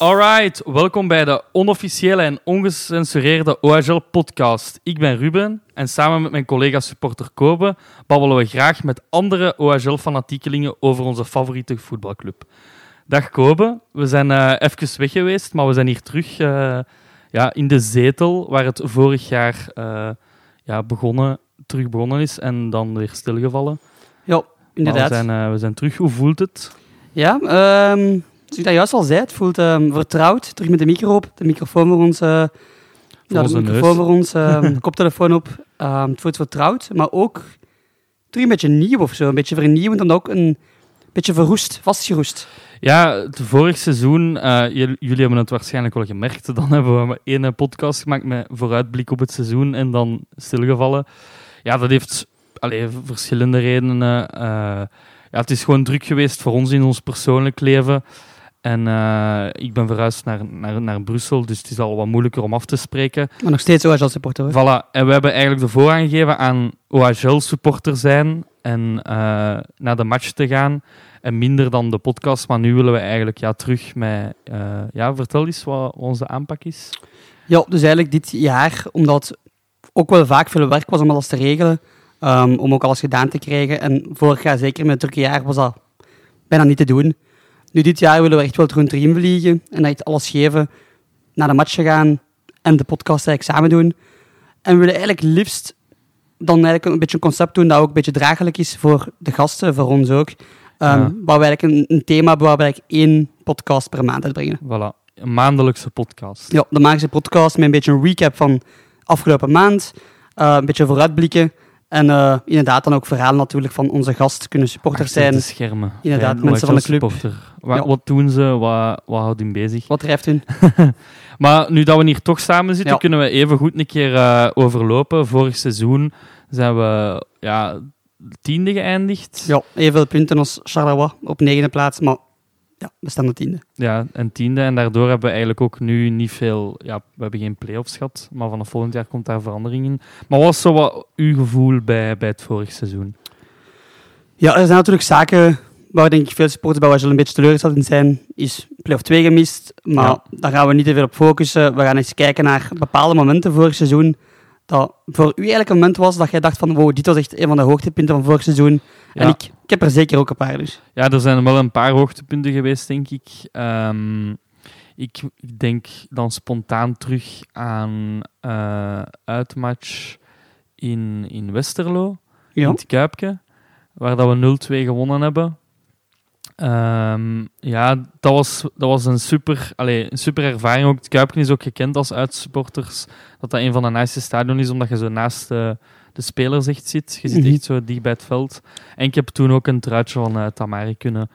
Alright, welkom bij de onofficiële en ongecensureerde OHL-podcast. Ik ben Ruben en samen met mijn collega supporter Kobe babbelen we graag met andere OHL-fanatiekelingen over onze favoriete voetbalclub. Dag Kobe, we zijn uh, even weg geweest, maar we zijn hier terug uh, ja, in de zetel waar het vorig jaar uh, ja, begonnen, terug begonnen is en dan weer stilgevallen. Ja, inderdaad. We, zijn, we zijn terug. Hoe voelt het? Ja, um Zoals ik dat juist al zei, het voelt um, vertrouwd. Terug met de micro op, de microfoon voor ons. Uh, voor ja, de microfoon voor ons, de koptelefoon op. Uh, het voelt vertrouwd, maar ook terug een beetje nieuw of zo. Een beetje vernieuwend en ook een beetje verroest, vastgeroest. Ja, het vorig seizoen, jullie hebben het waarschijnlijk wel gemerkt, dan hebben we één podcast gemaakt met vooruitblik op het seizoen en dan stilgevallen. Ja, dat heeft allee, verschillende redenen. ja, het is gewoon druk geweest voor ons in ons persoonlijk leven. En uh, ik ben verhuisd naar, naar, naar Brussel, dus het is al wat moeilijker om af te spreken. Maar nog steeds OHL-supporter. Voilà. En we hebben eigenlijk de voorrang gegeven aan OHL-supporter zijn en uh, naar de match te gaan. En minder dan de podcast. Maar nu willen we eigenlijk ja, terug met... Uh, ja, vertel eens wat onze aanpak is. Ja, dus eigenlijk dit jaar, omdat ook wel vaak veel werk was om alles te regelen. Um, om ook alles gedaan te krijgen. En vorig jaar, zeker met het drukke jaar, was dat bijna niet te doen. Nu, dit jaar willen we echt wel rond erin vliegen en echt alles geven, naar de match gaan en de podcast eigenlijk samen doen. En we willen eigenlijk liefst dan eigenlijk een beetje een concept doen dat ook een beetje draaglijk is voor de gasten, voor ons ook. Um, Waar we eigenlijk een, een, thema hebben waar we eigenlijk één podcast per maand uitbrengen. Voilà, een maandelijkse podcast. Ja, de maandelijkse podcast met een beetje een recap van afgelopen maand, uh, een beetje vooruitblikken. En uh, inderdaad dan ook verhalen natuurlijk van onze gast kunnen supporters zijn. de schermen. Inderdaad, mensen van de club. Wat, ja. wat, doen ze? Wat, wat houdt hen bezig? Wat drijft hun? maar nu dat we hier toch samen zitten, ja. kunnen we even goed een keer uh, overlopen. Vorig seizoen zijn we ja, tiende geëindigd. Ja, evenveel punten als Charleroi op negende plaats, maar ja, we staan de tiende. Ja, en tiende. En daardoor hebben we eigenlijk ook nu niet veel... Ja, we hebben geen play-offs gehad, maar vanaf volgend jaar komt daar verandering in. Maar wat was zo wat uw gevoel bij, bij het vorige seizoen? Ja, er zijn natuurlijk zaken waar denk ik veel supporters bij wel een beetje teleurgesteld in zijn. Is play-off 2 gemist, maar ja. daar gaan we niet te veel op focussen. We gaan eens kijken naar bepaalde momenten vorig seizoen dat voor u eigenlijk een moment was dat jij dacht van wow, dit was echt een van de hoogtepunten van vorig seizoen. Ja. En ik, ik heb er zeker ook een paar dus. Ja, er zijn wel een paar hoogtepunten geweest, denk ik. Um, ik, ik, denk dan spontaan terug aan uh, uitmatch in, in Westerlo, ja. in het Kuipke, waar dat we 0-2 gewonnen hebben. Um, ja, dat was, dat was een, super, allez, een super ervaring. Ook, het Kuipken is ook gekend als uitsupporters. Dat dat een van de nice stadion is, omdat je zo naast de, de spelers echt zit. Je zit -hmm. echt zo dicht bij het veld. En ik heb toen ook een truitje van uh, Tamari kunnen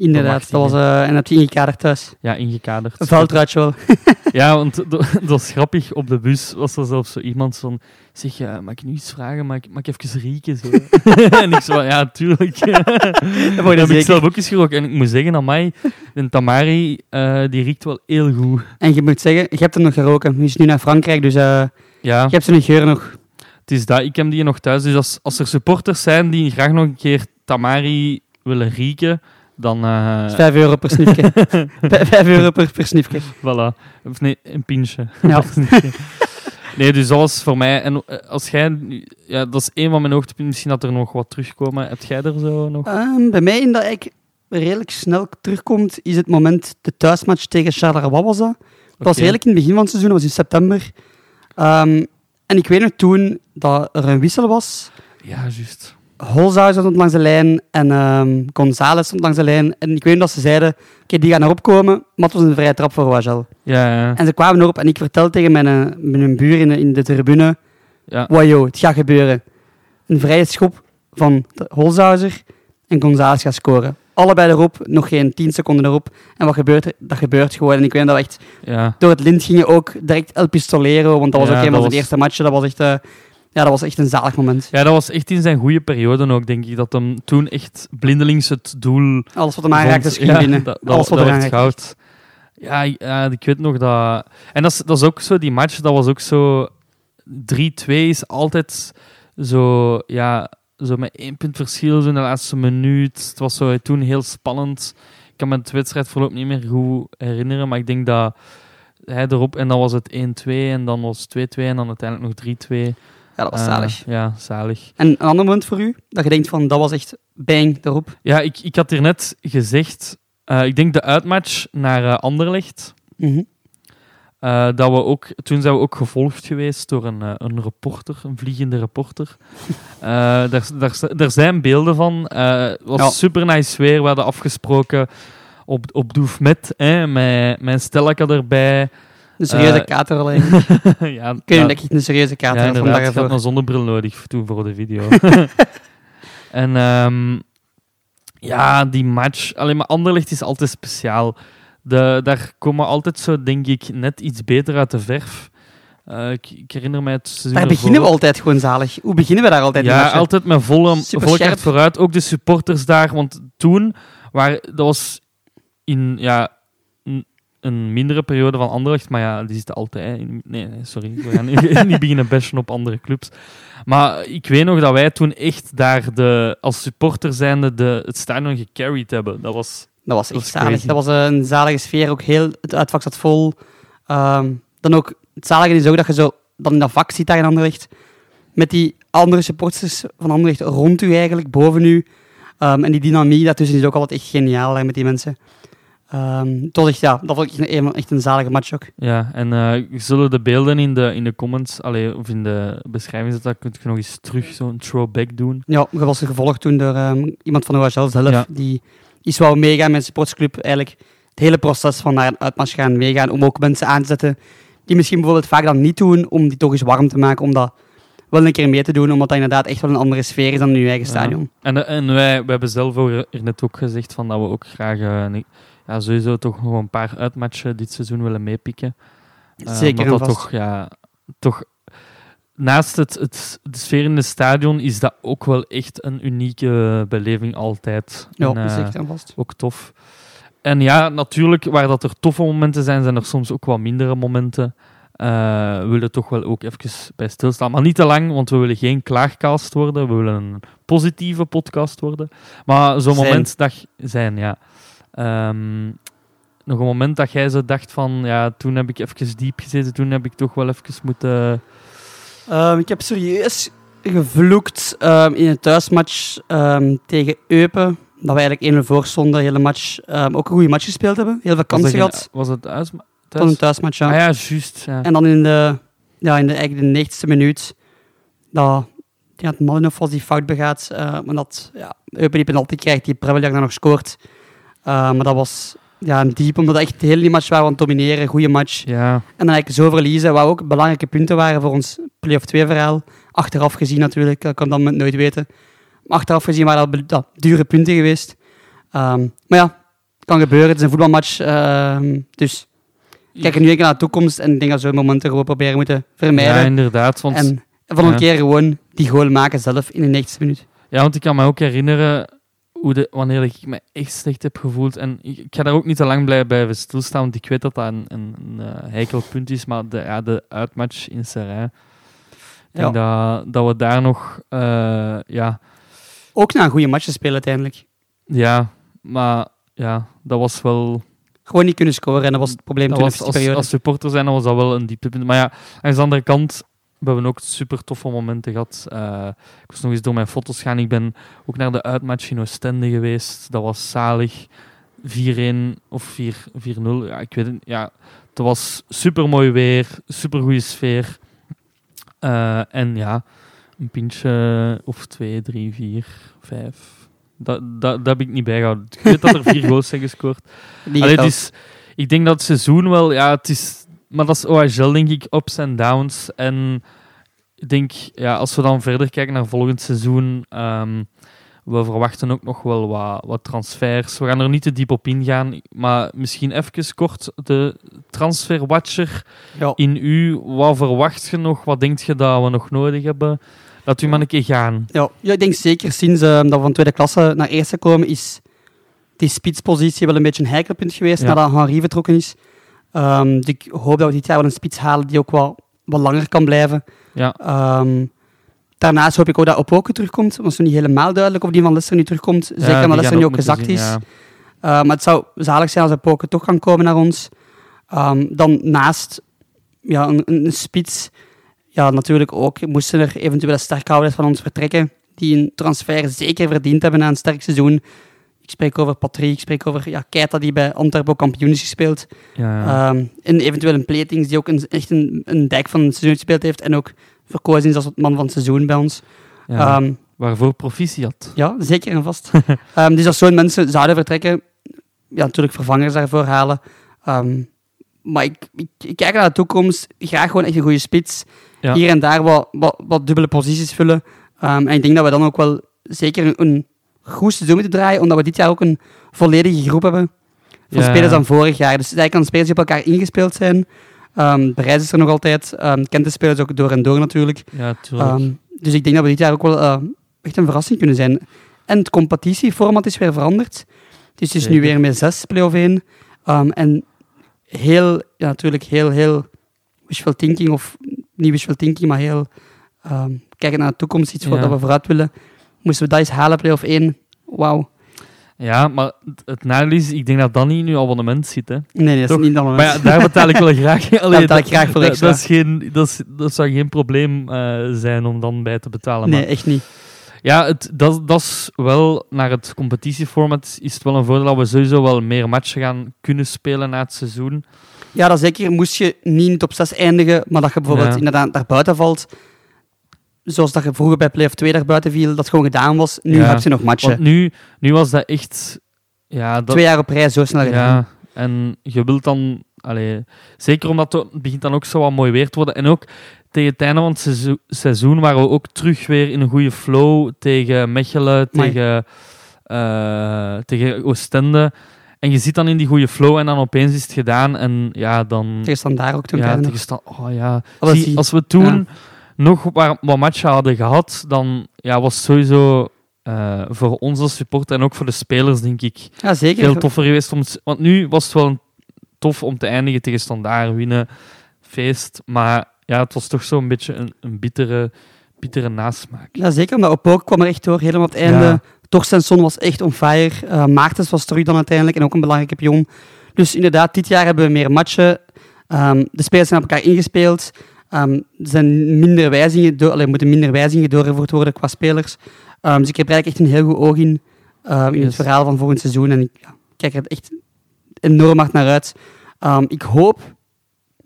Inderdaad, dat was, uh, en heb je ingekaderd thuis? Ja, ingekaderd. Een veldruitje wel. ja, want dat was grappig. Op de bus was er zelfs zo iemand van... Zeg, uh, mag ik nu iets vragen? Mag, mag ik even rieken? Zo? en ik zo ja, tuurlijk. dat heb ik zelf ook eens geroken. En ik moet zeggen, aan mij, de Tamari, uh, die riekt wel heel goed. En je moet zeggen, je hebt hem nog geroken. Je is nu naar Frankrijk, dus ja. je hebt zijn geur nog. Het is dat, ik heb die nog thuis. Dus als, als er supporters zijn die graag nog een keer Tamari willen rieken dan... Uh... 5 euro per sniefje. 5 euro per, per sniefje. Voilà. Of nee, een pintje. Ja. nee, dus alles voor mij. En als jij... Ja, dat is één van mijn hoogtepunten. Misschien dat er nog wat terugkomen. Heb jij er zo nog? Um, bij mij, in dat ik redelijk snel terugkomt, is het moment de thuismatch tegen Charleroi was dat. Dat was redelijk in het begin van het seizoen. Dat was in september. Um, en ik weet nog toen dat er een wissel was. Ja, juist. Holzhauer stond langs de lijn en um, González stond langs de lijn. En ik weet dat ze zeiden, oké, okay, die gaan erop komen, maar het was een vrije trap voor Wagel. Ja, ja. En ze kwamen erop en ik vertelde tegen mijn, mijn buur in de, in de tribune, ja. wow, het gaat gebeuren. Een vrije schop van Holzhauer en González gaat scoren. Allebei erop, nog geen 10 seconden erop. En wat gebeurt er? Dat gebeurt gewoon. En ik weet dat we echt ja. door het lint gingen ook direct El Pistolero, want dat was ja, ook een van was... de eerste matchen. Dat was echt... Uh, ja, dat was echt een zalig moment. Ja, dat was echt in zijn goede periode ook, denk ik. Dat hem toen echt blindelings het doel... Alles wat hem aanraakte, ging binnen. Dat, dat, Alles wat dat werd goud. Ja, ja, ik weet nog dat... En dat is, dat is ook zo, die match, dat was ook zo... 3-2 is altijd zo, ja, zo met één punt verschil zo in de laatste minuut. Het was zo toen heel spannend. Ik kan me het wedstrijdverloop niet meer goed herinneren, maar ik denk dat hij erop, en dan was het 1-2 en dan was het 2-2 en dan uiteindelijk nog 3-2. Ja, dat was Eh, zalig. ja, zalig. En een ander moment voor u, dat je denkt van, dat was echt bang erop. Ja, ik, ik had hier net gezegd, eh, ik denk de uitmatch naar eh, Anderlecht, Mhm. dat we ook, toen zijn we ook gevolgd geweest door een, een reporter, een vliegende reporter. Daar, daar, daar zijn beelden van. Het was Ja. super nice sfeer. We hadden afgesproken op, op Doefmet, hè, met mijn stelletje erbij. Een serieuze Eh, kater alleen. ja, Kun je ja, denk ik een serieuze ja, kater van inderdaad. Ik had een zonnebril nodig toen voor de video. en ehm, ja, die match. Alleen maar Anderlecht is altijd speciaal. De, daar komen altijd zo, denk ik, net iets beter uit de verf. Eh, ik, ik herinner mij het seizoen Daar beginnen we altijd gewoon zalig. Hoe beginnen we daar altijd? Ja, altijd met volle, scherp. vooruit. Ook de supporters daar. Want toen, waar, dat was in ja, een, mindere periode van Anderlecht. Maar ja, die zitten altijd... in- Nee, nee, sorry. We gaan niet, beginnen bashen op andere clubs. Maar ik weet nog dat wij toen echt daar de, als supporter zijnde de, het stadion gecarried hebben. Dat was... Dat was echt zalig. Dat was een zalige sfeer. Ook heel, het uitvak zat vol. Ehm, dan ook, het zalige is ook dat je zo dan in dat vak zit daar in Anderlecht. Met die andere supporters van Anderlecht rond u eigenlijk, boven u. Ehm, en die dynamiek daartussen is ook altijd echt geniaal met die mensen. Ehm het was echt, ja, dat vond ik echt een, echt een zalige match ook. Ja, en eh zullen de beelden in de, in de comments, allee, of in de beschrijving zetten, kun je nog eens terug zo'n throwback doen. Ja, je was gevolgd toen door ehm, iemand van de OHL zelf. Ja. Die is wel meegaan met de sportsclub. Eigenlijk het hele proces van naar een uitmatch gaan meegaan. Om ook mensen aan te zetten die misschien bijvoorbeeld vaak dan niet doen. Om die toch eens warm te maken. Om dat wel een keer mee te doen. Omdat dat inderdaad echt wel een andere sfeer is dan in je eigen Ja. stadion. En, eh, en wij, we hebben zelf ook net ook gezegd van dat we ook graag eh, ja, sowieso toch nog een paar uitmatchen dit seizoen willen meepikken. Eh, Zeker dat vast. toch, ja, toch naast het, het, de sfeer in het stadion is dat ook wel echt een unieke beleving altijd. Ja, En, zeker en vast. ook tof. En ja, natuurlijk, waar dat er toffe momenten zijn, zijn er soms ook wat mindere momenten. Eh, we willen toch wel ook even bij stilstaan. Maar niet te lang, want we willen geen klaagcast worden. We willen een positieve podcast worden. Maar zo'n moment dat... Zijn, ja. Ehm, nog een moment dat jij zo dacht van... Ja, toen heb ik even diep gezeten. Toen heb ik toch wel even moeten... Ehm, ik heb serieus gevloekt ehm, in een thuismatch tegen Eupen. Dat we eigenlijk 1-0 voor stonden, de hele match. Ook een goede match gespeeld hebben. Heel veel kansen gehad. was het thuis? Tot thuis? een thuismatch, ja. Ah ja, juist. Ja. En dan in de, ja, in de, eigenlijk de 90ste minuut, dat ja, het Malinov was die fout begaat, eh, maar dat ja, Eupen die penalty krijgt, die Preveljak dan nog scoort. Eh, maar dat was ja, een diep, omdat het echt de hele die match waren we aan het domineren, goede match. ja. En dan eigenlijk zo verliezen, wat ook belangrijke punten waren voor ons play-off 2 verhaal. Achteraf gezien natuurlijk, dat kan dan met nooit weten. Maar achteraf gezien waren dat, dure punten geweest. Ehm, maar ja, kan gebeuren, het is een voetbalmatch. ehm, dus kijk er nu enkel naar de toekomst en ik denk dat we zo'n momenten gewoon proberen moeten vermijden. Ja, inderdaad. Want en van een ja. keer gewoon die goal maken zelf in de 90 minuut. Ja, want ik kan me ook herinneren hoe de, wanneer ik me echt slecht heb gevoeld. En ik, ga daar ook niet te lang blij blijven stilstaan, want ik weet dat dat een, een, een eh, heikel punt is. Maar de, ja, de uitmatch in Serrain. Ik denk dat, dat we daar nog... eh, ja, Ook na een goede match te spelen uiteindelijk. ja, maar ja, dat was wel... Gewoon niet kunnen scoren en dat was het probleem Dat was, als supporter zijn was dat wel een dieptepunt. Maar ja, aan de andere kant... We hebben ook super toffe momenten gehad. Eh, ik was nog eens door mijn foto's gaan. Ik ben ook naar de uitmatch in Oostende geweest. Dat was zalig. 4-1 of 4 4-0. Ja, ik weet het. Ja, het was super mooi weer. Super goede sfeer. Eh, en ja, een pintje of 2, 3, 4, 5. Dat, dat, dat heb ik niet bijgehouden. Ik weet dat er vier goals zijn gescoord. Die Allee, het geteld. is, ik denk dat het seizoen wel, ja, het is, maar dat is OHL, denk ik, ups en downs. En ik denk, ja, als we dan verder kijken naar volgend seizoen, ehm, we verwachten ook nog wel wat, wat transfers. We gaan er niet te diep op ingaan, maar misschien even kort de transferwatcher ja. in u. Wat verwacht je nog? Wat denk je dat we nog nodig hebben? Laat u maar een keer gaan. Ja, ja, ik denk zeker sinds eh, dat we van tweede klasse naar eerste komen, is die spitspositie wel een beetje een heikelpunt geweest Ja. nadat Henri vertrokken is. Ehm, dus ik hoop dat we dit jaar wel een spits halen die ook wel wat langer kan blijven. Ja, Ehm, daarnaast hoop ik ook dat Opoku terugkomt. Het was nog niet helemaal duidelijk of die van Leicester nu terugkomt. Zeker omdat Leicester nu ook gezakt zien, is. ja. Uh, maar het zou zalig zijn als Poken toch kan komen naar ons. Um, dan naast ja, een, een spits, ja, natuurlijk ook moesten er eventuele sterkhouders van ons vertrekken die een transfer zeker verdiend hebben na een sterk seizoen. Ik spreek over Patrick, ik spreek over ja, Keita die bij Antwerpen kampioen is gespeeld. Ja, ja. Um, en eventueel een Pletings die ook een, echt een, een dijk van het seizoen gespeeld heeft en ook verkozen is als het man van het seizoen bij ons. Ja. Um, Waarvoor proficiat. ja, zeker en vast. um, dus als zo'n mensen zouden vertrekken, ja, natuurlijk vervangers daarvoor halen. Maar ik, ik, ik, kijk naar de toekomst. Graag gewoon echt een goede spits. Hier en daar wat, wat, wat dubbele posities vullen. En ik denk dat we dan ook wel zeker een, een goed seizoen moeten draaien, omdat we dit jaar ook een volledige groep hebben van Ja. spelers dan vorig jaar. Dus eigenlijk kan spelers die op elkaar ingespeeld zijn. Um, Bereis is er nog altijd. Um, kent de spelers ook door en door natuurlijk. Ja. Um, dus ik denk dat we dit jaar ook wel uh, echt een verrassing kunnen zijn. En het competitieformat is weer veranderd. Dus het is nu Zeker. weer met zes play-off 1. Um, en heel, ja, natuurlijk heel, heel wishful thinking, of niet wishful thinking, maar heel kijken naar de toekomst, iets Ja. wat we vooruit willen. Moesten we dat eens halen, play-off 1, wauw. ja, maar het- nadeel is, ik denk dat dat niet in uw abonnement zit. Hè. Nee, nee, dat Toch? is niet dan Maar ja, daar betaal ik wel graag. Allee, betaal ik graag voor dat, extra. Dat, is geen, dat, is, dat zou geen probleem eh, zijn om dan bij te betalen. Nee, Maar echt niet. ja, het, dat, dat is wel, naar het competitieformat is het wel een voordeel dat we sowieso wel meer matchen gaan kunnen spelen na het seizoen. Ja, dat zeker. Moest je niet in de top 6 eindigen, maar dat je bijvoorbeeld Ja. inderdaad daar buiten valt, zoals dat je vroeger bij play-off 2 daar buiten viel, dat gewoon gedaan was. Nu Ja, heb je nog matchen. Want nu, nu was dat echt... Ja, dat, Twee jaar op rij zo snel gedaan. Ja, en je wilt dan... Allee, zeker omdat het begint dan ook zo wat mooi weer te worden. En ook tegen het einde van het seizoen, waren we ook terug weer in een goede flow tegen Mechelen, Amai. tegen, eh, tegen Oostende. En je zit dan in die goede flow en dan opeens is het gedaan. En ja, dan... Tegen Standaard ook toen. ja, tegen oh, ja. Zie, als we toen nog wat, wat matchen hadden gehad, dan ja, was het sowieso eh, voor ons als supporter en ook voor de spelers, denk ik, ja, zeker. veel toffer geweest. Om want nu was het wel tof om te eindigen tegen Standaard, winnen, feest. Maar ja, het was toch zo'n beetje een, een bittere, bittere nasmaak. Ja, zeker, omdat Opook kwam er echt door, helemaal het einde. Ja. Torstensson was echt on fire. Eh Maartens was terug dan uiteindelijk en ook een belangrijke pion. Dus inderdaad, dit jaar hebben we meer matchen. Ehm, de spelers zijn op elkaar ingespeeld. Ehm, er zijn minder wijzigingen, door, allee, moeten minder wijzigingen doorgevoerd worden qua spelers. Ehm, dus ik heb er eigenlijk echt een heel goed oog in, ehm, in het verhaal van volgend seizoen. En ik ja, kijk er echt enorm hard naar uit. Ehm, ik hoop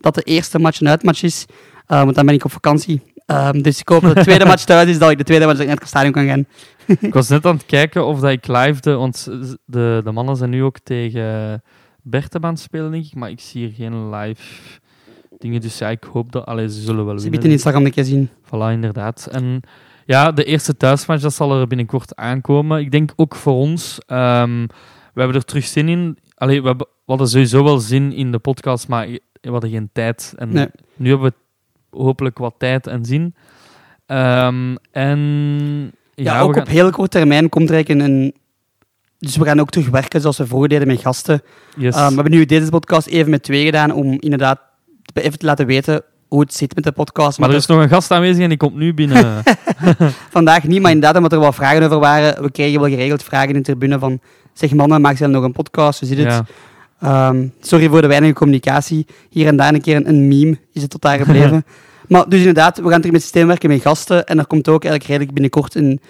dat de eerste match een uitmatch is, eh, want dan ben ik op vakantie. Ehm, dus ik hoop dat de tweede match thuis is, dat ik de tweede match naar het stadion kan gaan. Ik was net aan het kijken of dat ik livede, want de, de mannen zijn nu ook tegen Bertem aan het spelen, denk ik. Maar ik zie hier geen live dingen, dus ja, ik hoop dat... Allee, ze zullen wel Ze winnen. biedt een Instagram een keer zien. Voilà, inderdaad. En ja, de eerste thuismatch, dat zal er binnenkort aankomen. Ik denk ook voor ons, ehm, we hebben er terug zin in. Allee, we, hebben, we hadden sowieso wel zin in de podcast, maar we hadden geen tijd. En Nee. nu hebben we hopelijk wat tijd en zin. Ehm, en Ja, ja, ook op heel korte termijn komt er eigenlijk een. Dus we gaan ook terug werken zoals we vroeger deden met gasten. yes. Ehm, we hebben nu deze podcast even met twee gedaan om inderdaad even te laten weten hoe het zit met de podcast. maar er is nog een gast aanwezig en die komt nu binnen. vandaag niet, maar inderdaad omdat er wat vragen over waren. We kregen wel geregeld vragen in de tribune van zeg mannen, maak zelf nog een podcast, hoe zit het? ja. Ehm, sorry voor de weinige communicatie. Hier en daar een keer een, een meme is het tot daar gebleven. maar dus inderdaad, we gaan terug met systeem werken met gasten. En er komt ook eigenlijk redelijk binnenkort een,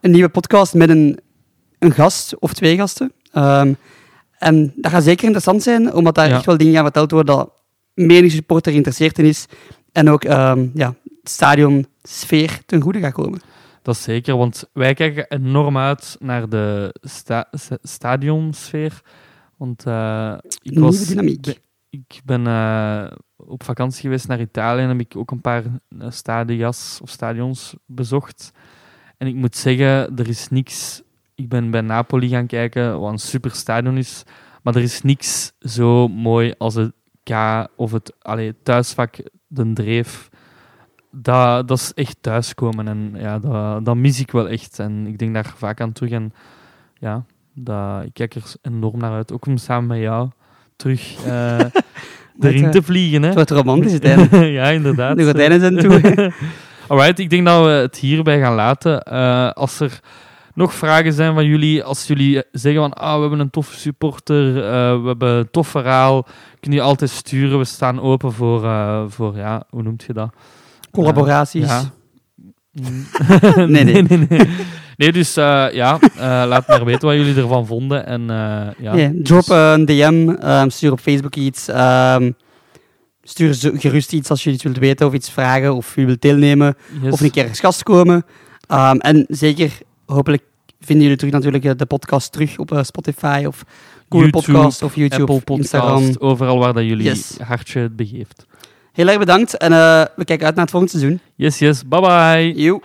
een nieuwe podcast met een, een gast of twee gasten. Ehm, en dat gaat zeker interessant zijn, omdat daar Ja. echt wel dingen gaan verteld worden dat menig supporter geïnteresseerd in is. En ook ehm ja, het stadion sfeer ten goede gaat komen. Dat is zeker, want wij kijken enorm uit naar de sta sta- stadionsfeer. Want eh, ik Nieuwe was, dynamiek. ik ben eh, op vakantie geweest naar Italië en heb ik ook een paar eh, stadias of stadions bezocht. En ik moet zeggen, er is niks. Ik ben bij Napoli gaan kijken, wat een super stadion is. Maar er is niks zo mooi als het K of het allee, thuisvak, de Dreef. Dat, dat is echt thuiskomen en ja, dat, dat mis ik wel echt. En ik denk daar vaak aan terug. En ja, dat, ik kijk er enorm naar uit. Ook om samen met jou terug eh, erin eh, te vliegen. Hè? Het wordt romantisch uiteindelijk. ja, inderdaad. De gordijnen zijn toe. Alright, ik denk dat we het hierbij gaan laten. Eh, als er nog vragen zijn van jullie, als jullie zeggen van ah, we hebben een toffe supporter, eh, we hebben een tof verhaal, kun je altijd sturen. We staan open voor, eh, voor ja, hoe noemt je dat? Collaboraties. ja. Nee, nee. nee, nee. Nee, dus eh, ja, eh, laat maar weten wat jullie ervan vonden. En, eh, ja, Nee, drop dus- een DM, ehm, stuur op Facebook iets. ehm, stuur gerust iets als je iets wilt weten of iets vragen of je wilt deelnemen yes. of een keer als gast komen. Ehm, en zeker, hopelijk vinden jullie terug natuurlijk eh, de podcast terug op eh, Spotify of Google YouTube, Podcast of YouTube, Apple Podcast, Instagram. overal waar dat jullie Yes. hartje het begeeft. Heel erg bedankt en eh, we kijken uit naar het volgende seizoen. Yes, yes, bye bye. Joe.